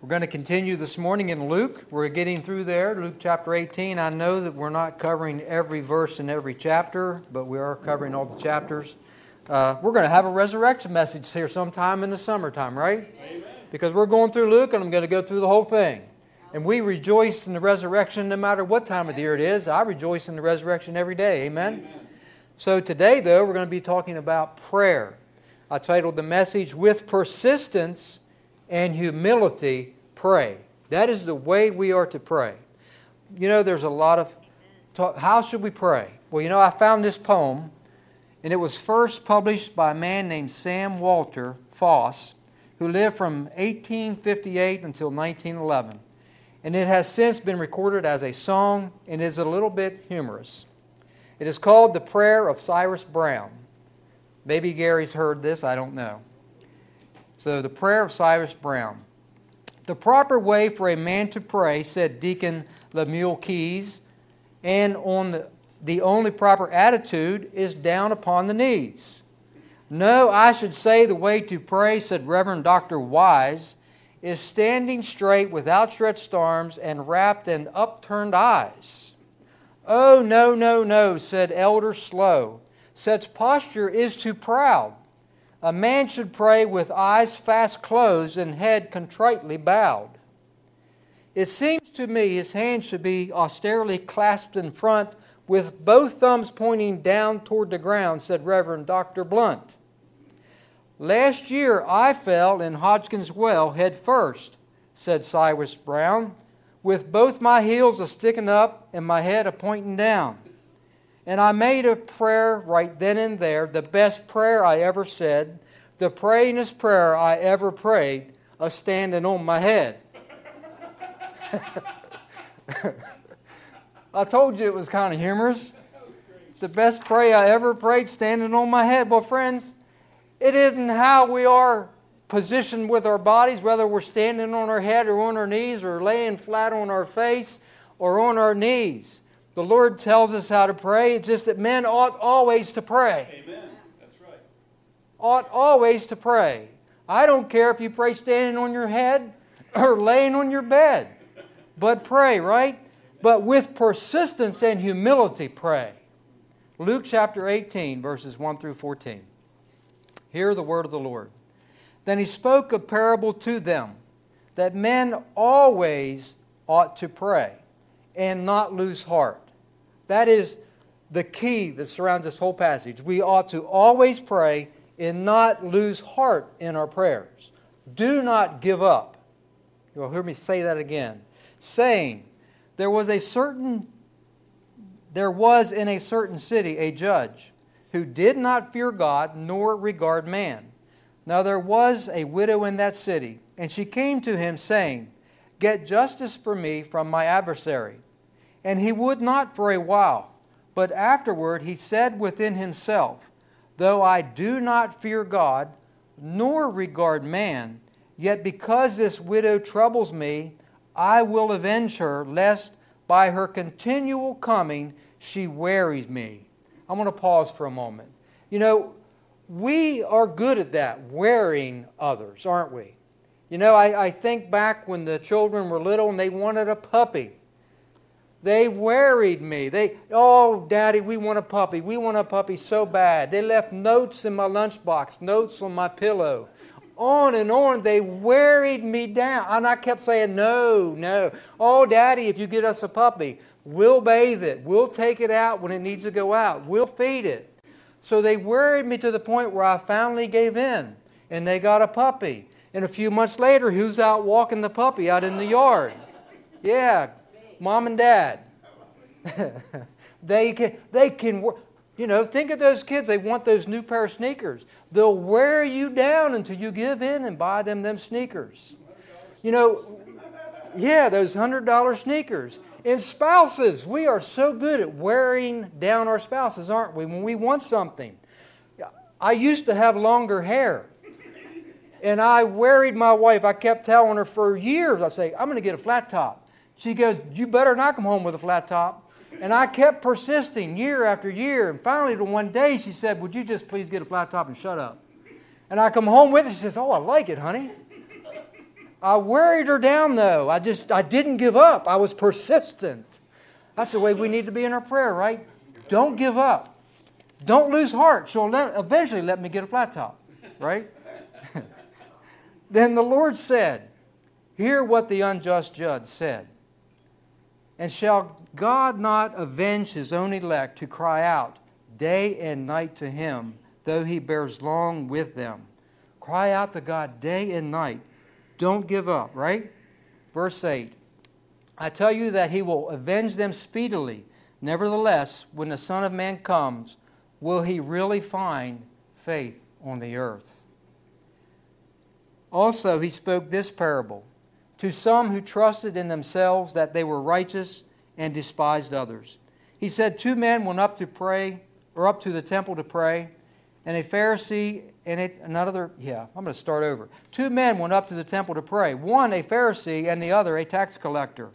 We're going to continue this morning in Luke. We're getting through there, Luke chapter 18. I know that we're not covering every verse in every chapter, but we are covering all the chapters. Uh, we're going to have a resurrection message here sometime in the summertime, right? Amen. Because we're going through Luke and I'm going to go through the whole thing. And we rejoice in the resurrection no matter what time of the year it is. I rejoice in the resurrection every day. Amen. Amen. So today, though, we're going to be talking about prayer. I titled the message, With Persistence and humility pray. That is the way we are to pray. You know, there's a lot of talk, how should we pray? Well, you know, I found this poem, and it was first published by a man named Sam Walter Foss, who lived from 1858 until 1911. And it has since been recorded as a song and is a little bit humorous. It is called The Prayer of Cyrus Brown. Maybe Gary's heard this, I don't know. So, the prayer of Cyrus Brown. The proper way for a man to pray, said Deacon Lemuel Keyes, and on the, the only proper attitude is down upon the knees. No, I should say the way to pray, said Reverend Dr. Wise, is standing straight with outstretched arms and rapt and upturned eyes. Oh, no, no, no, said Elder Slow. Such posture is too proud. A man should pray with eyes fast closed and head contritely bowed. It seems to me his hands should be austerely clasped in front with both thumbs pointing down toward the ground, said Reverend Dr. Blunt. Last year I fell in Hodgkin's Well head first, said Cyrus Brown, with both my heels a sticking up and my head a pointing down. And I made a prayer right then and there, the best prayer I ever said, the prayingest prayer I ever prayed, a standing on my head. I told you it was kind of humorous. The best prayer I ever prayed, standing on my head. Well, friends, it isn't how we are positioned with our bodies, whether we're standing on our head or on our knees or laying flat on our face or on our knees. The Lord tells us how to pray. It's just that men ought always to pray. Amen. That's right. Ought always to pray. I don't care if you pray standing on your head or laying on your bed, but pray, right? But with persistence and humility, pray. Luke chapter 18, verses 1 through 14. Hear the word of the Lord. Then he spoke a parable to them that men always ought to pray and not lose heart that is the key that surrounds this whole passage. We ought to always pray and not lose heart in our prayers. Do not give up. You'll hear me say that again. Saying, there was a certain there was in a certain city a judge who did not fear God nor regard man. Now there was a widow in that city, and she came to him, saying, Get justice for me from my adversary. And he would not for a while. But afterward he said within himself, Though I do not fear God, nor regard man, yet because this widow troubles me, I will avenge her, lest by her continual coming she wearies me. I'm going to pause for a moment. You know, we are good at that, wearing others, aren't we? You know, I, I think back when the children were little and they wanted a puppy. They worried me. They, oh, Daddy, we want a puppy. We want a puppy so bad. They left notes in my lunchbox, notes on my pillow. On and on, they worried me down. And I kept saying, No, no. Oh, Daddy, if you get us a puppy, we'll bathe it. We'll take it out when it needs to go out. We'll feed it. So they worried me to the point where I finally gave in and they got a puppy. And a few months later, who's out walking the puppy out in the yard? Yeah, mom and dad. they can, they can, you know, think of those kids. They want those new pair of sneakers. They'll wear you down until you give in and buy them them sneakers. You know, yeah, those hundred dollar sneakers. And spouses, we are so good at wearing down our spouses, aren't we? When we want something. I used to have longer hair. And I worried my wife. I kept telling her for years, I say, I'm going to get a flat top. She goes, You better not come home with a flat top. And I kept persisting year after year. And finally, to one day, she said, Would you just please get a flat top and shut up? And I come home with it. She says, Oh, I like it, honey. I worried her down though. I just I didn't give up. I was persistent. That's the way we need to be in our prayer, right? Don't give up. Don't lose heart. She'll let, eventually let me get a flat top, right? then the Lord said, Hear what the unjust judge said. And shall God not avenge his own elect to cry out day and night to him, though he bears long with them? Cry out to God day and night. Don't give up, right? Verse 8 I tell you that he will avenge them speedily. Nevertheless, when the Son of Man comes, will he really find faith on the earth? Also, he spoke this parable to some who trusted in themselves that they were righteous and despised others. He said, Two men went up to pray, or up to the temple to pray, and a Pharisee and a, another, yeah, I'm going to start over. Two men went up to the temple to pray, one a Pharisee and the other a tax collector.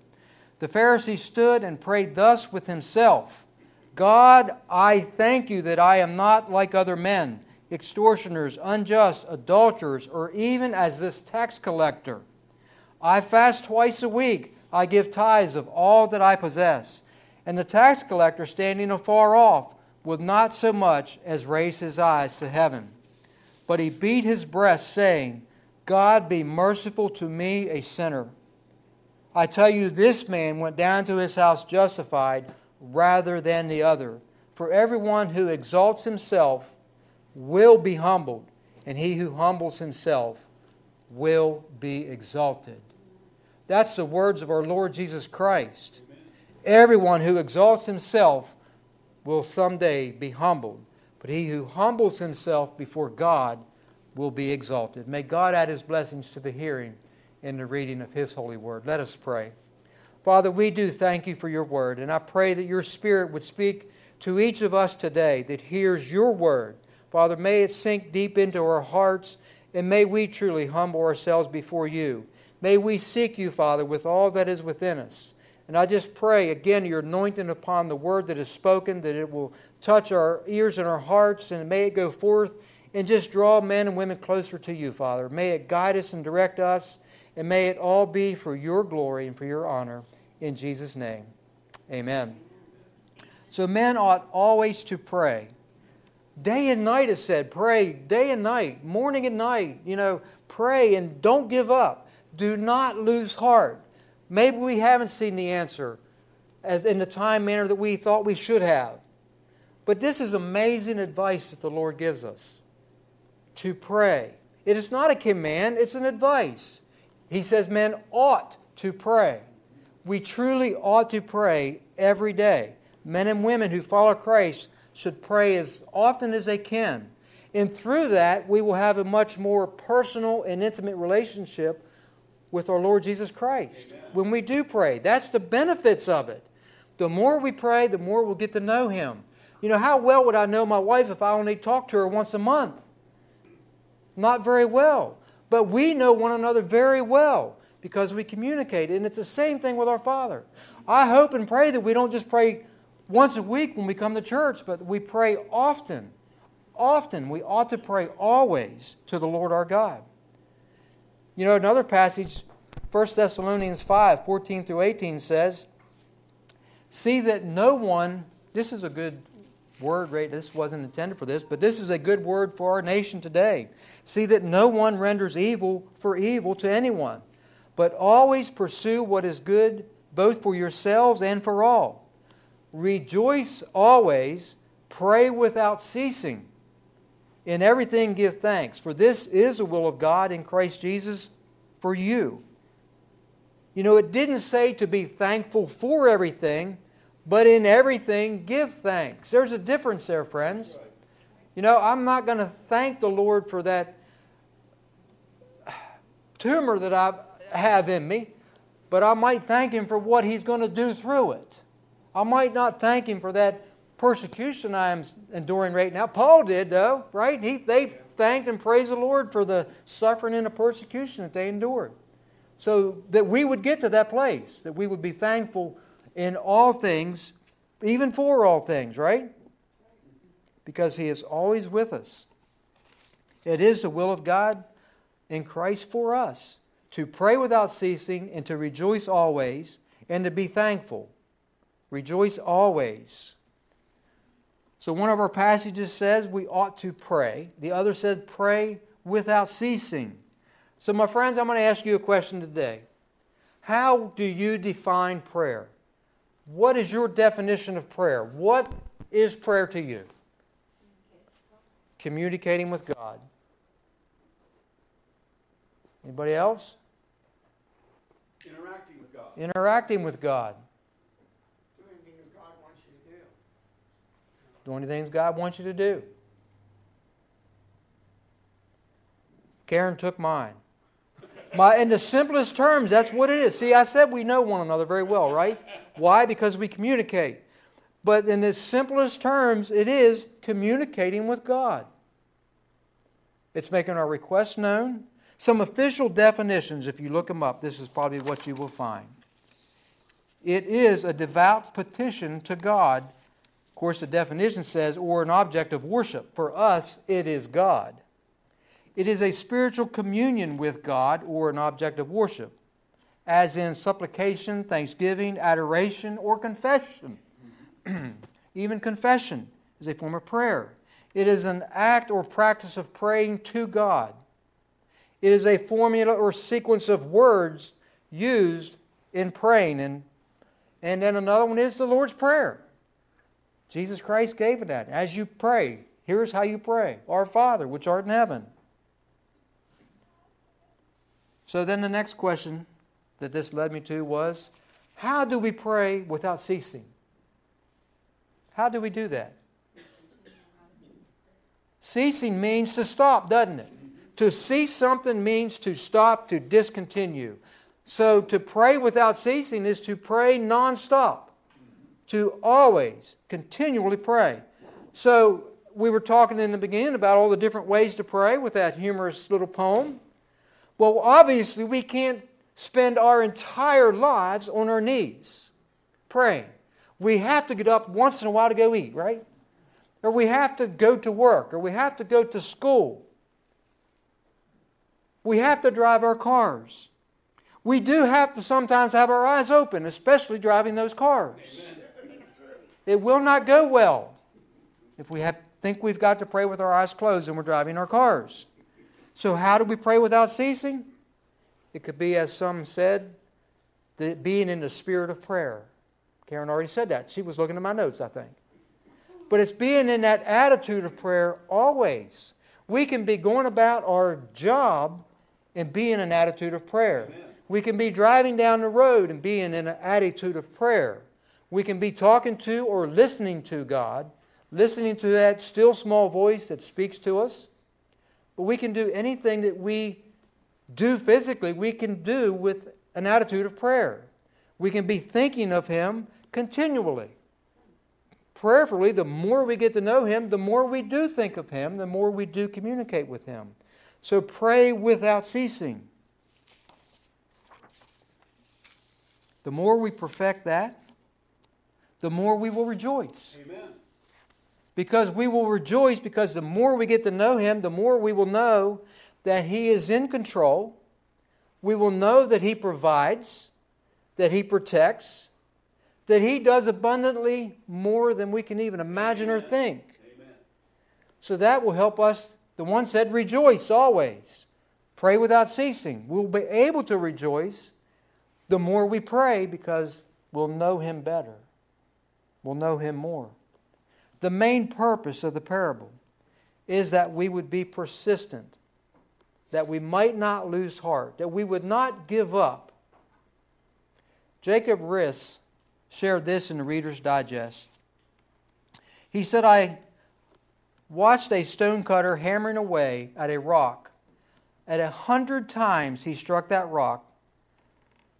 The Pharisee stood and prayed thus with himself God, I thank you that I am not like other men, extortioners, unjust, adulterers, or even as this tax collector. I fast twice a week. I give tithes of all that I possess. And the tax collector, standing afar off, would not so much as raise his eyes to heaven. But he beat his breast, saying, God be merciful to me, a sinner. I tell you, this man went down to his house justified rather than the other. For everyone who exalts himself will be humbled, and he who humbles himself will be exalted. That's the words of our Lord Jesus Christ. Everyone who exalts himself will someday be humbled, but he who humbles himself before God will be exalted. May God add his blessings to the hearing and the reading of his holy word. Let us pray. Father, we do thank you for your word, and I pray that your spirit would speak to each of us today that hears your word. Father, may it sink deep into our hearts, and may we truly humble ourselves before you. May we seek you, Father, with all that is within us. And I just pray, again, your anointing upon the word that is spoken, that it will touch our ears and our hearts, and may it go forth and just draw men and women closer to you, Father. May it guide us and direct us, and may it all be for your glory and for your honor. In Jesus' name, amen. So, men ought always to pray. Day and night, it said, pray day and night, morning and night. You know, pray and don't give up. Do not lose heart. Maybe we haven't seen the answer as in the time manner that we thought we should have. But this is amazing advice that the Lord gives us to pray. It is not a command, it's an advice. He says men ought to pray. We truly ought to pray every day. Men and women who follow Christ should pray as often as they can. And through that, we will have a much more personal and intimate relationship with our Lord Jesus Christ Amen. when we do pray. That's the benefits of it. The more we pray, the more we'll get to know Him. You know, how well would I know my wife if I only talked to her once a month? Not very well. But we know one another very well because we communicate. And it's the same thing with our Father. I hope and pray that we don't just pray once a week when we come to church, but we pray often. Often. We ought to pray always to the Lord our God. You know, another passage, 1 Thessalonians 5 14 through 18 says, See that no one, this is a good word, right? This wasn't intended for this, but this is a good word for our nation today. See that no one renders evil for evil to anyone, but always pursue what is good both for yourselves and for all. Rejoice always, pray without ceasing. In everything give thanks, for this is the will of God in Christ Jesus for you. You know, it didn't say to be thankful for everything, but in everything give thanks. There's a difference there, friends. You know, I'm not going to thank the Lord for that tumor that I have in me, but I might thank Him for what He's going to do through it. I might not thank Him for that persecution I am enduring right now. Paul did, though, right? He, they thanked and praised the Lord for the suffering and the persecution that they endured. So that we would get to that place, that we would be thankful in all things, even for all things, right? Because He is always with us. It is the will of God in Christ for us to pray without ceasing, and to rejoice always, and to be thankful. Rejoice always. So, one of our passages says we ought to pray, the other said, pray without ceasing. So, my friends, I'm going to ask you a question today. How do you define prayer? What is your definition of prayer? What is prayer to you? Communicating with God. Anybody else? Interacting with God. Interacting with God. Doing things God wants you to do. Doing the things God wants you to do. Karen took mine. My, in the simplest terms, that's what it is. See, I said we know one another very well, right? Why? Because we communicate. But in the simplest terms, it is communicating with God. It's making our requests known. Some official definitions, if you look them up, this is probably what you will find. It is a devout petition to God. Of course, the definition says, or an object of worship. For us, it is God. It is a spiritual communion with God or an object of worship, as in supplication, thanksgiving, adoration, or confession. Even confession is a form of prayer. It is an act or practice of praying to God. It is a formula or sequence of words used in praying. And, and then another one is the Lord's Prayer. Jesus Christ gave it that. As you pray, here's how you pray Our Father, which art in heaven. So then the next question that this led me to was how do we pray without ceasing? How do we do that? Ceasing means to stop, doesn't it? To cease something means to stop, to discontinue. So to pray without ceasing is to pray nonstop, to always, continually pray. So we were talking in the beginning about all the different ways to pray with that humorous little poem. Well, obviously, we can't spend our entire lives on our knees praying. We have to get up once in a while to go eat, right? Or we have to go to work, or we have to go to school. We have to drive our cars. We do have to sometimes have our eyes open, especially driving those cars. It will not go well if we have, think we've got to pray with our eyes closed and we're driving our cars. So, how do we pray without ceasing? It could be, as some said, the, being in the spirit of prayer. Karen already said that. She was looking at my notes, I think. But it's being in that attitude of prayer always. We can be going about our job and be in an attitude of prayer. Amen. We can be driving down the road and be in an attitude of prayer. We can be talking to or listening to God, listening to that still small voice that speaks to us. But we can do anything that we do physically, we can do with an attitude of prayer. We can be thinking of Him continually. Prayerfully, the more we get to know Him, the more we do think of Him, the more we do communicate with Him. So pray without ceasing. The more we perfect that, the more we will rejoice. Amen because we will rejoice because the more we get to know Him, the more we will know that He is in control. We will know that He provides, that He protects, that He does abundantly more than we can even imagine Amen. or think. Amen. So that will help us. The one said, Rejoice always. Pray without ceasing. We'll be able to rejoice the more we pray because we'll know Him better. We'll know Him more. The main purpose of the parable is that we would be persistent, that we might not lose heart, that we would not give up. Jacob Riis shared this in the Reader's Digest. He said, I watched a stonecutter hammering away at a rock. At a hundred times he struck that rock,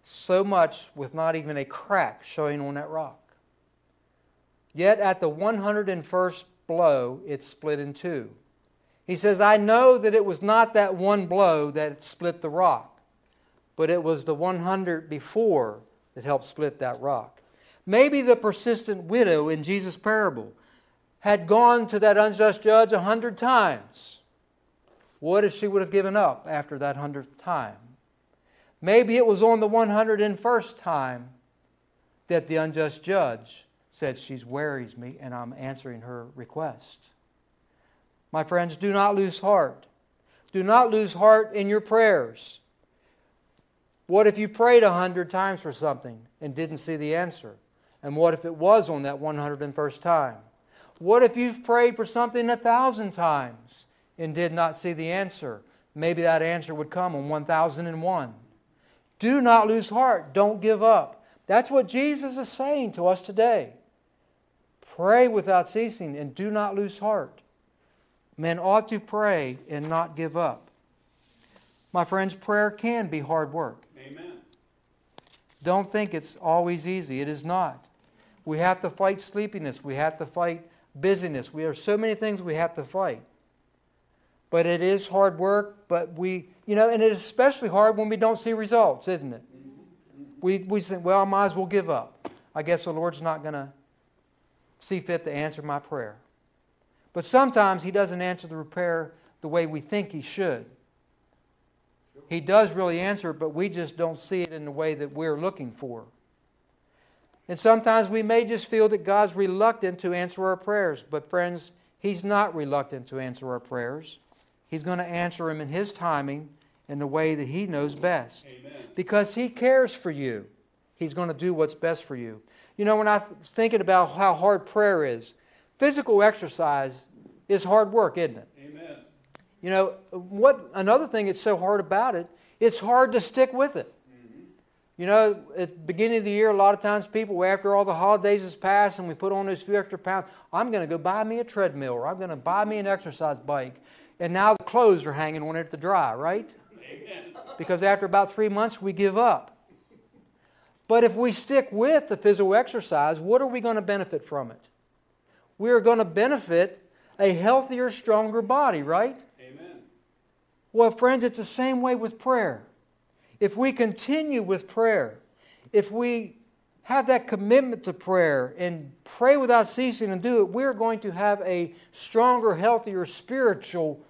so much with not even a crack showing on that rock. Yet at the 101st blow, it split in two. He says, I know that it was not that one blow that split the rock, but it was the 100 before that helped split that rock. Maybe the persistent widow in Jesus' parable had gone to that unjust judge a hundred times. What if she would have given up after that hundredth time? Maybe it was on the 101st time that the unjust judge said, She's worries me, and I'm answering her request. My friends, do not lose heart. Do not lose heart in your prayers. What if you prayed a hundred times for something and didn't see the answer? And what if it was on that 101st time? What if you've prayed for something a thousand times and did not see the answer? Maybe that answer would come on 1001. Do not lose heart. Don't give up. That's what Jesus is saying to us today. Pray without ceasing and do not lose heart. Men ought to pray and not give up. My friends, prayer can be hard work. Amen. Don't think it's always easy. It is not. We have to fight sleepiness. We have to fight busyness. We have so many things we have to fight. But it is hard work, but we, you know, and it is especially hard when we don't see results, isn't it? Mm-hmm. We, we think, well, I might as well give up. I guess the Lord's not going to see fit to answer my prayer. But sometimes He doesn't answer the prayer the way we think He should. He does really answer it, but we just don't see it in the way that we're looking for. And sometimes we may just feel that God's reluctant to answer our prayers. But, friends, He's not reluctant to answer our prayers. He's going to answer them in His timing in the way that He knows best. Amen. Because He cares for you, He's going to do what's best for you. You know, when I was thinking about how hard prayer is, physical exercise is hard work, isn't it? Amen. You know, what another thing that's so hard about it, it's hard to stick with it. Mm-hmm. You know, at the beginning of the year, a lot of times people, after all the holidays has passed and we put on those few extra pounds, I'm going to go buy me a treadmill or I'm going to buy me an exercise bike. And now the clothes are hanging on it to dry, right? Amen. Because after about three months, we give up. But if we stick with the physical exercise, what are we going to benefit from it? We are going to benefit a healthier, stronger body, right? Amen. Well, friends, it's the same way with prayer. If we continue with prayer, if we have that commitment to prayer and pray without ceasing and do it, we're going to have a stronger, healthier spiritual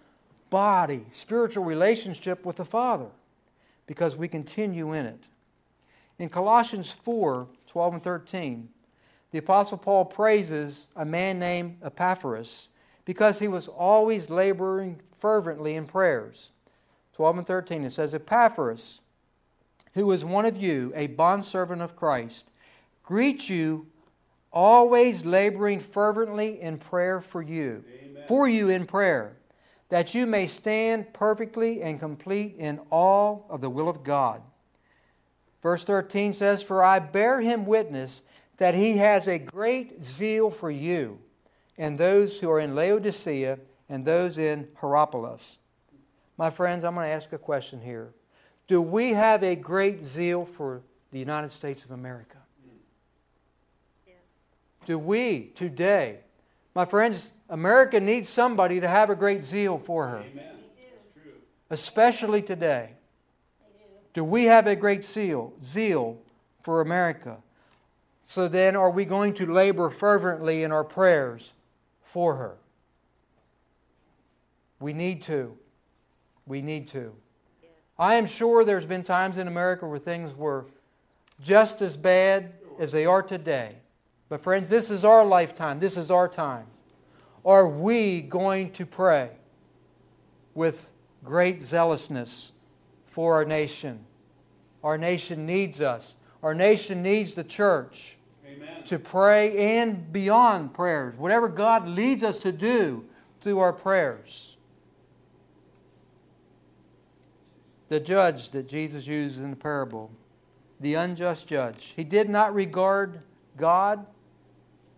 body, spiritual relationship with the Father because we continue in it. In Colossians 4 12 and 13, the Apostle Paul praises a man named Epaphras because he was always laboring fervently in prayers. 12 and 13, it says, Epaphras, who is one of you, a bondservant of Christ, greet you, always laboring fervently in prayer for you, Amen. for you in prayer, that you may stand perfectly and complete in all of the will of God. Verse 13 says, For I bear him witness that he has a great zeal for you and those who are in Laodicea and those in Hierapolis. My friends, I'm going to ask a question here. Do we have a great zeal for the United States of America? Do we today? My friends, America needs somebody to have a great zeal for her, Amen. Especially today. Do we have a great zeal, zeal for America? So then, are we going to labor fervently in our prayers for her? We need to. We need to. I am sure there's been times in America where things were just as bad as they are today. But, friends, this is our lifetime. This is our time. Are we going to pray with great zealousness for our nation? Our nation needs us. Our nation needs the church Amen. to pray and beyond prayers, whatever God leads us to do through our prayers. The judge that Jesus uses in the parable, the unjust judge, he did not regard God,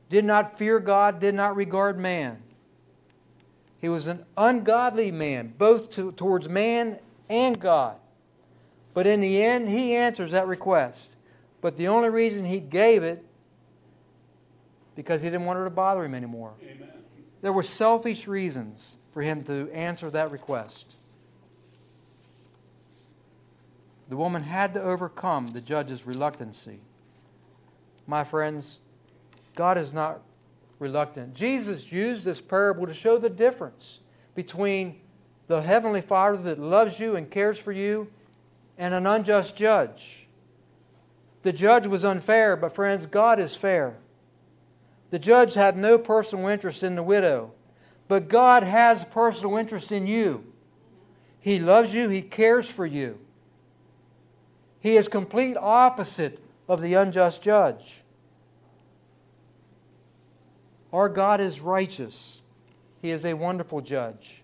did not fear God, did not regard man. He was an ungodly man, both to, towards man and God. But in the end, he answers that request. But the only reason he gave it because he didn't want her to bother him anymore. Amen. There were selfish reasons for him to answer that request. The woman had to overcome the judge's reluctancy. My friends, God is not reluctant. Jesus used this parable to show the difference between the Heavenly Father that loves you and cares for you and an unjust judge. The judge was unfair, but friends, God is fair. The judge had no personal interest in the widow, but God has personal interest in you. He loves you, He cares for you. He is complete opposite of the unjust judge. Our God is righteous. He is a wonderful judge.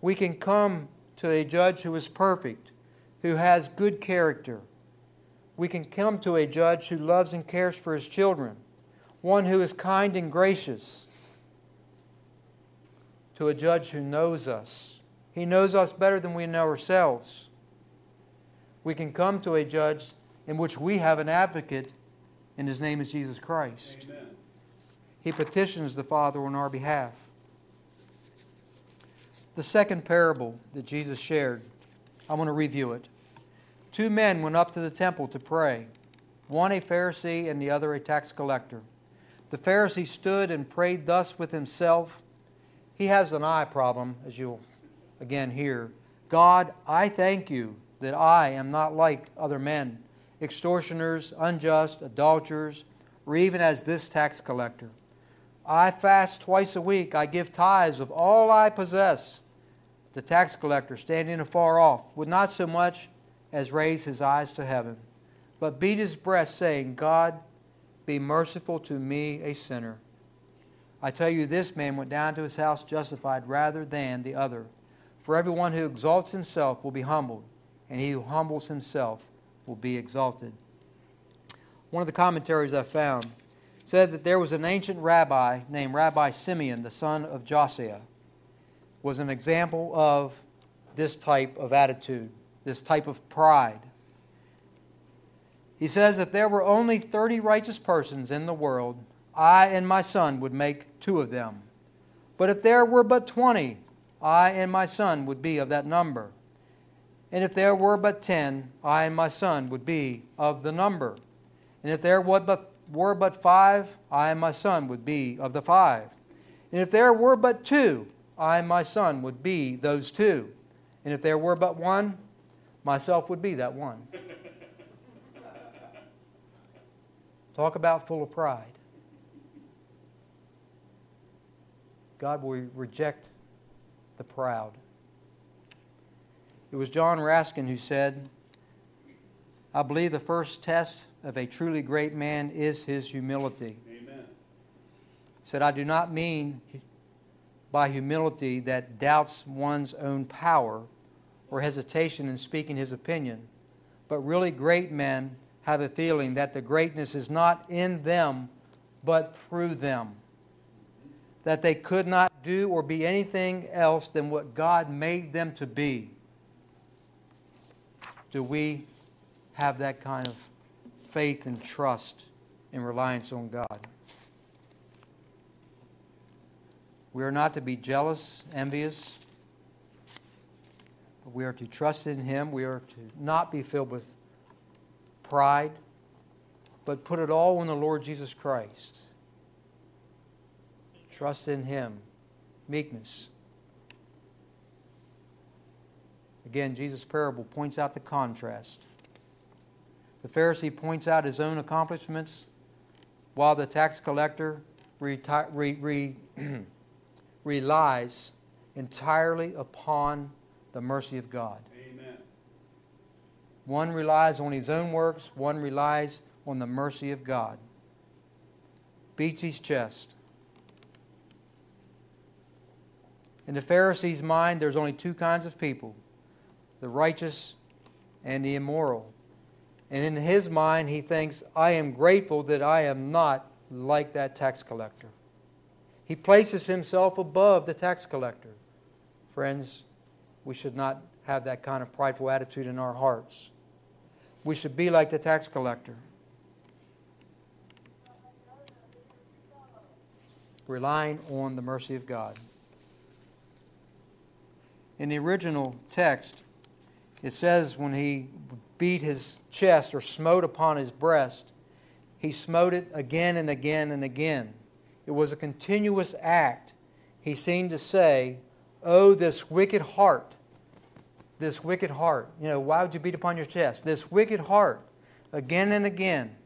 We can come to a judge who is perfect, who has good character. We can come to a judge who loves and cares for his children, one who is kind and gracious, to a judge who knows us. He knows us better than we know ourselves. We can come to a judge in which we have an advocate, and his name is Jesus Christ. Amen. He petitions the Father on our behalf. The second parable that Jesus shared, I'm going to review it. Two men went up to the temple to pray, one a Pharisee and the other a tax collector. The Pharisee stood and prayed thus with himself. He has an eye problem, as you'll again hear. God, I thank you that I am not like other men, extortioners, unjust, adulterers, or even as this tax collector. I fast twice a week. I give tithes of all I possess. The tax collector, standing afar off, would not so much as raise his eyes to heaven, but beat his breast, saying, God, be merciful to me, a sinner. I tell you, this man went down to his house justified rather than the other. For everyone who exalts himself will be humbled, and he who humbles himself will be exalted. One of the commentaries I found said that there was an ancient rabbi named Rabbi Simeon, the son of Josiah, was an example of this type of attitude, this type of pride. He says, If there were only 30 righteous persons in the world, I and my son would make two of them. But if there were but 20, I and my son would be of that number. And if there were but 10, I and my son would be of the number. And if there were but were but five, I and my son would be of the five. And if there were but two, I and my son would be those two. And if there were but one, myself would be that one. Talk about full of pride. God will reject the proud. It was John Ruskin who said, I believe the first test of a truly great man is his humility. Amen. Said, I do not mean by humility that doubts one's own power or hesitation in speaking his opinion, but really great men have a feeling that the greatness is not in them, but through them. That they could not do or be anything else than what God made them to be. Do we have that kind of faith and trust and reliance on God. We are not to be jealous, envious, but we are to trust in Him. We are to not be filled with pride, but put it all on the Lord Jesus Christ. Trust in Him, meekness. Again, Jesus' parable points out the contrast. The Pharisee points out his own accomplishments, while the tax collector re- relies entirely upon the mercy of God. Amen. One relies on his own works, one relies on the mercy of God. Beats his chest. In the Pharisee's mind, there's only two kinds of people the righteous and the immoral. And in his mind, he thinks, I am grateful that I am not like that tax collector. He places himself above the tax collector. Friends, we should not have that kind of prideful attitude in our hearts. We should be like the tax collector. Relying on the mercy of God. In the original text, it says when he beat his chest or smote upon his breast, he smote it again and again and again. It was a continuous act. He seemed to say, Oh, this wicked heart. this wicked heart. You know, why would you beat upon your chest? This wicked heart, again and again,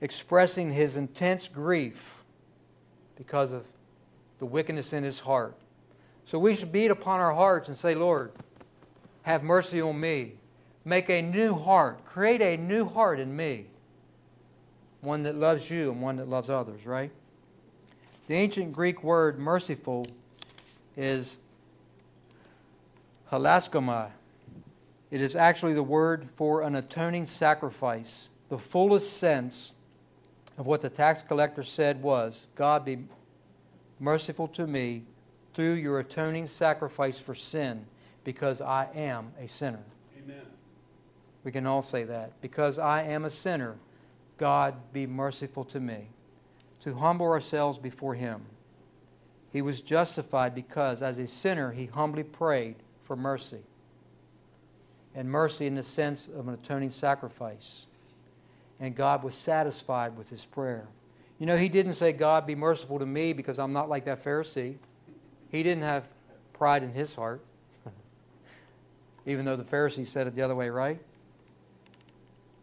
expressing his intense grief because of the wickedness in his heart. So we should beat upon our hearts and say, Lord, have mercy on me. Make a new heart. Create a new heart in me. One that loves you and one that loves others, right? The ancient Greek word merciful is hilaskomai. It is actually the word for an atoning sacrifice. The fullest sense of what the tax collector said was God be merciful to me through your atoning sacrifice for sin, because I am a sinner. Amen. We can all say that. Because I am a sinner, God be merciful to me. To humble ourselves before Him. He was justified because, as a sinner, he humbly prayed for mercy. And mercy in the sense of an atoning sacrifice. And God was satisfied with his prayer. You know, he didn't say, God, be merciful to me because I'm not like that Pharisee. He didn't have pride in his heart, even though the Pharisee said it the other way, right?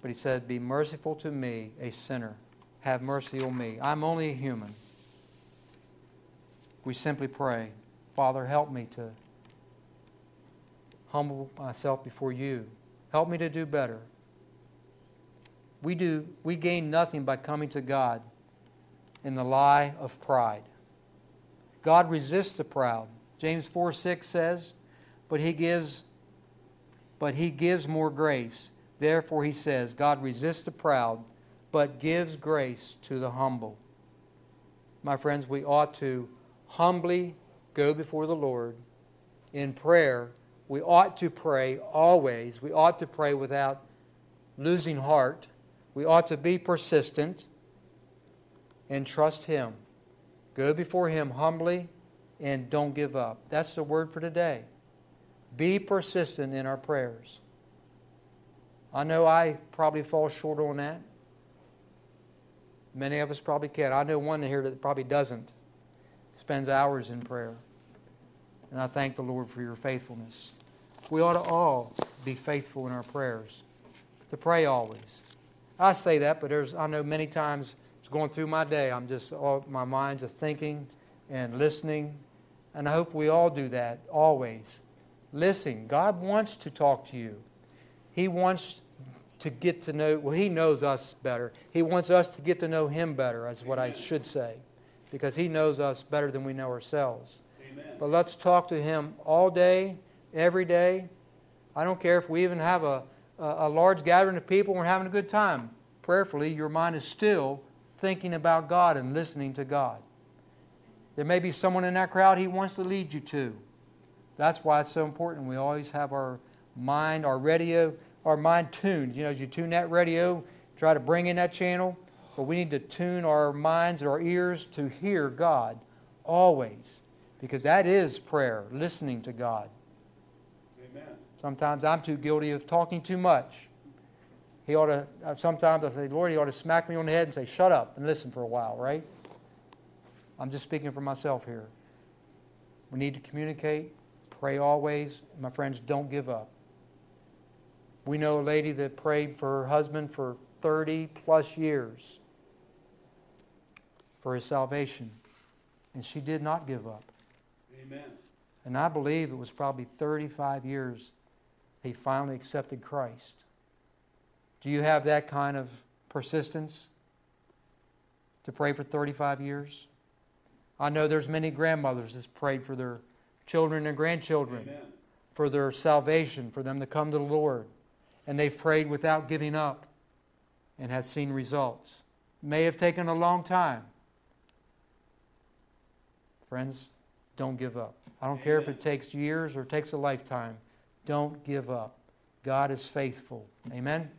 But he said, Be merciful to me, a sinner. Have mercy on me. I'm only a human. We simply pray, Father, help me to humble myself before you. Help me to do better. We do we gain nothing by coming to God in the lie of pride. God resists the proud. James 4 6 says, but he gives but he gives more grace. Therefore he says, God resists the proud, but gives grace to the humble. My friends, we ought to humbly go before the Lord in prayer. We ought to pray always. We ought to pray without losing heart. We ought to be persistent and trust Him. Go before Him humbly and don't give up. That's the word for today. Be persistent in our prayers. I know I probably fall short on that. Many of us probably can. I know one here that probably doesn't. Spends hours in prayer. And I thank the Lord for your faithfulness. We ought to all be faithful in our prayers, to pray always. I say that, but there's I know many times it's going through my day. I'm just all my mind's a thinking and listening, and I hope we all do that always. Listen, God wants to talk to you. He wants to get to know. Well, He knows us better. He wants us to get to know Him better. Is what I should say, because He knows us better than we know ourselves. Amen. But let's talk to Him all day, every day. I don't care if we even have a, a, a large gathering of people and we're having a good time. Prayerfully, your mind is still thinking about God and listening to God. There may be someone in that crowd He wants to lead you to. That's why it's so important. We always have our mind, our radio, our mind tuned. You know, as you tune that radio, try to bring in that channel. But we need to tune our minds, and our ears to hear God always. Because that is prayer, listening to God. Amen. Sometimes I'm too guilty of talking too much. He ought to, uh, sometimes I say, Lord, he ought to smack me on the head and say, shut up and listen for a while, right? I'm just speaking for myself here. We need to communicate, pray always. My friends, don't give up. We know a lady that prayed for her husband for 30 plus years for his salvation, and she did not give up. Amen. And I believe it was probably 35 years he finally accepted Christ. Do you have that kind of persistence to pray for 35 years? I know there's many grandmothers that's prayed for their children and grandchildren, Amen. for their salvation, for them to come to the Lord. And they've prayed without giving up and have seen results. May have taken a long time. Friends, don't give up. I don't care if it takes years or takes a lifetime. Don't give up. God is faithful. Amen.